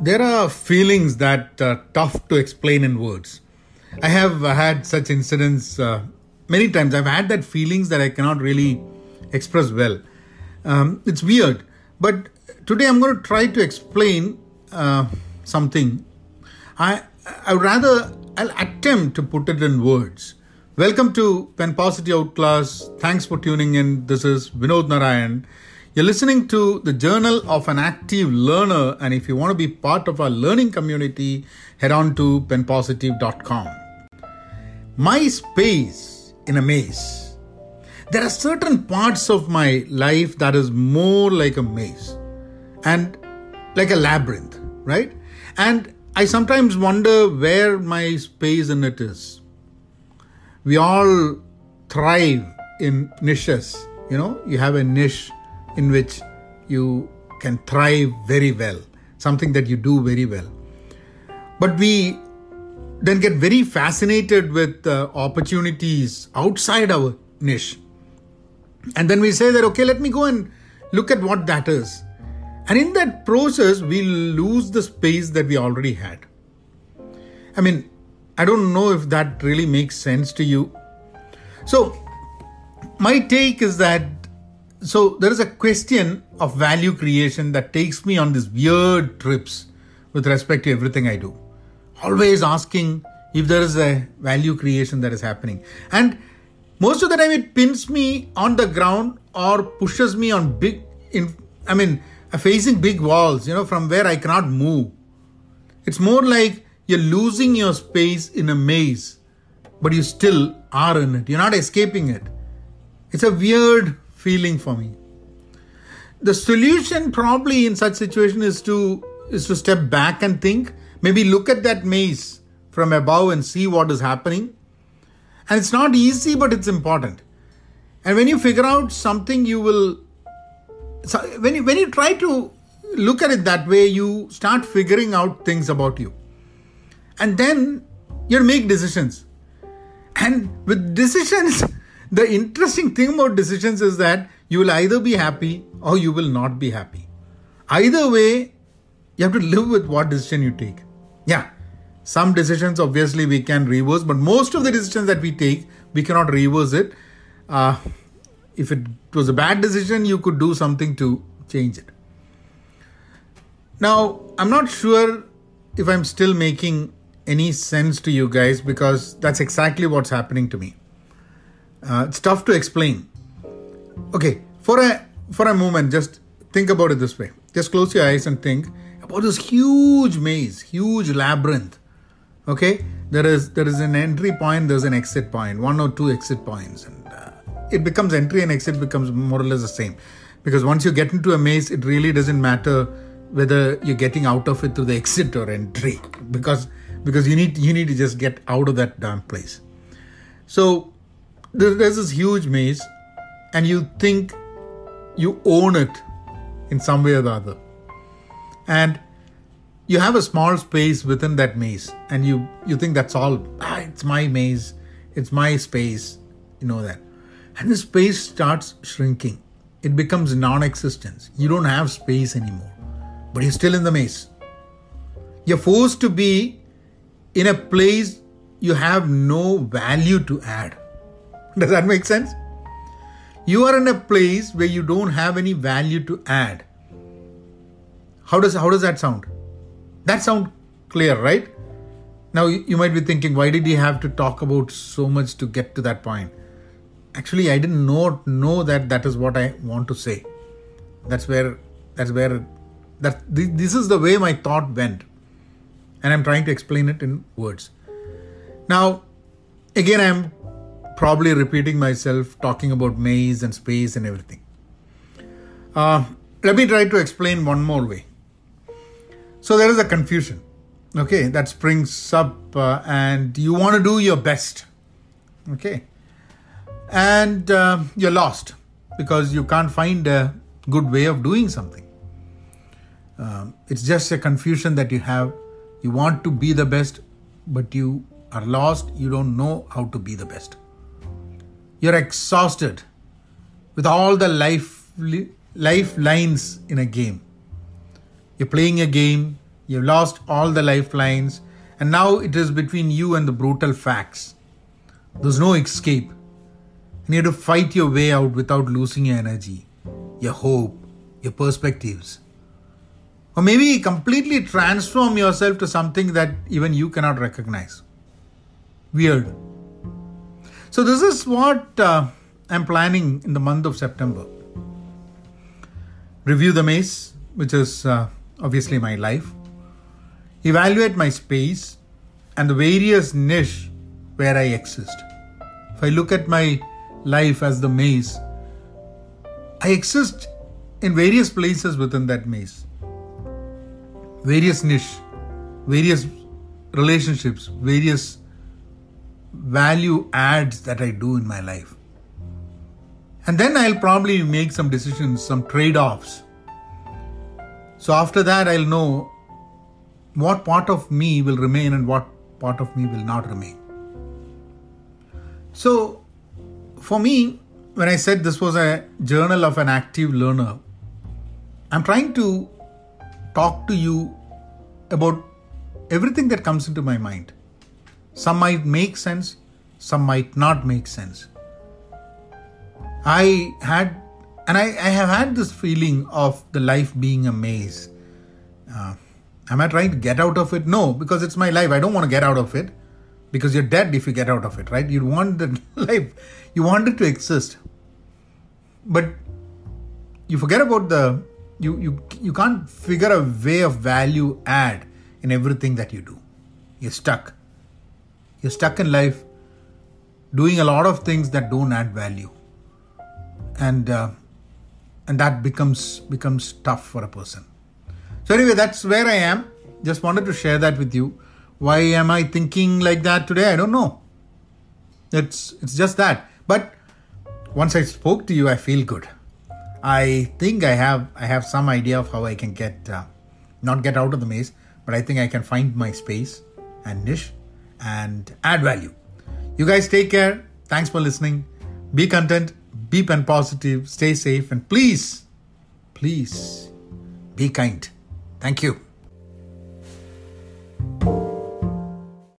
there are feelings that are tough to explain in words. I have had such incidents uh, many times. I've had that feelings that I cannot really express well. Um, it's weird, but today I'm going to try to explain uh, something. I I would rather I'll attempt to put it in words. Welcome to Pen Positive podcast. Thanks for tuning in. This is Vinod Narayan. You're listening to the Journal of an Active Learner, and if you want to be part of our learning community, head on to penpositive.com. My space in a maze. There are certain parts of my life that is more like a maze and like a labyrinth, right? And I sometimes wonder where my space in it is. We all thrive in niches. You know, you have a niche in which you can thrive very well, something that you do very well. But we then get very fascinated with uh, opportunities outside our niche. And then we say that, okay, let me go and look at what that is. And in that process, we lose the space that we already had. I mean, I don't know if that really makes sense to you. So, my take is that so there is a question of value creation that takes me on these weird trips with respect to everything I do. Always asking if there is a value creation that is happening. And most of the time it pins me on the ground or pushes me on big in I mean uh, facing big walls, you know, from where I cannot move. It's more like you're losing your space in a maze, but you still are in it. You're not escaping it. It's a weird feeling for me. The solution probably in such situation is to is to step back and think, maybe look at that maze from above and see what is happening. And it's not easy, but it's important. And when you figure out something, you will so when you when you try to look at it that way, you start figuring out things about you. And then you make decisions. And with decisions, the interesting thing about decisions is that you will either be happy or you will not be happy. Either way, you have to live with what decision you take. Yeah, some decisions obviously we can reverse, but most of the decisions that we take, we cannot reverse it. Uh, if it was a bad decision, you could do something to change it. Now, I'm not sure if I'm still making any sense to you guys because that's exactly what's happening to me. Uh, it's tough to explain. Okay, for a for a moment, just think about it this way. Just close your eyes and think about this huge maze, huge labyrinth. Okay, there is there is an entry point, there's an exit point, one or two exit points, and uh, it becomes entry and exit becomes more or less the same. Because once you get into a maze, it really doesn't matter whether you're getting out of it through the exit or entry, because because you need you need to just get out of that damn place. So there's this huge maze and you think you own it in some way or the other. And you have a small space within that maze and you you think that's all ah, it's my maze it's my space you know that. And the space starts shrinking. It becomes non-existence. You don't have space anymore but you're still in the maze. You're forced to be in a place you have no value to add does that make sense? You are in a place where you don't have any value to add. How does how does that sound? That sound clear, right? Now you might be thinking, why did he have to talk about so much to get to that point? Actually, I didn't know know that that is what I want to say. That's where that's where that this is the way my thought went, and I'm trying to explain it in words. Now, again, I'm probably repeating myself, talking about maze and space and everything. Uh, let me try to explain one more way. So there is a confusion, okay, that springs up, uh, and you want to do your best, okay, and uh, you're lost because you can't find a good way of doing something. Um, it's just a confusion that you have. You want to be the best, but you are lost. You don't know how to be the best. You're exhausted with all the life lifelines in a game. You're playing a game, You've lost all the lifelines, and now it is between you and the brutal facts. There's no escape. And you have to fight your way out without losing your energy, your hope, your perspectives. Or maybe completely transform yourself to something that even you cannot recognize. Weird. So, this is what uh, I'm planning in the month of September. Review the maze, which is uh, obviously my life. Evaluate my space and the various niche where I exist. If I look at my life as the maze, I exist in various places within that maze various niche, various relationships, various value adds that I do in my life. And then I'll probably make some decisions, some trade offs. So after that, I'll know what part of me will remain and what part of me will not remain. So for me, when I said this was a journal of an active learner, I'm trying to talk to you about everything that comes into my mind. Some might make sense, some might not make sense. I had, and I, I have had this feeling of the life being a maze. Uh, am I trying to get out of it? No, because it's my life. I don't want to get out of it because you're dead if you get out of it, right? You want the life, you want it to exist. But you forget about the you you you can't figure a way of value add in everything that you do you're stuck you're stuck in life doing a lot of things that don't add value. And uh, and that becomes becomes tough for a person. So anyway that's where i am. Just wanted to share that with you. Why am i thinking like that today? I don't know. It's it's just that. But once i spoke to you i feel good. I think I have I have some idea of how I can get uh, not get out of the maze, but I think I can find my space and niche and add value. You guys take care. Thanks for listening. Be content, be pen positive, stay safe, and please, please be kind. Thank you.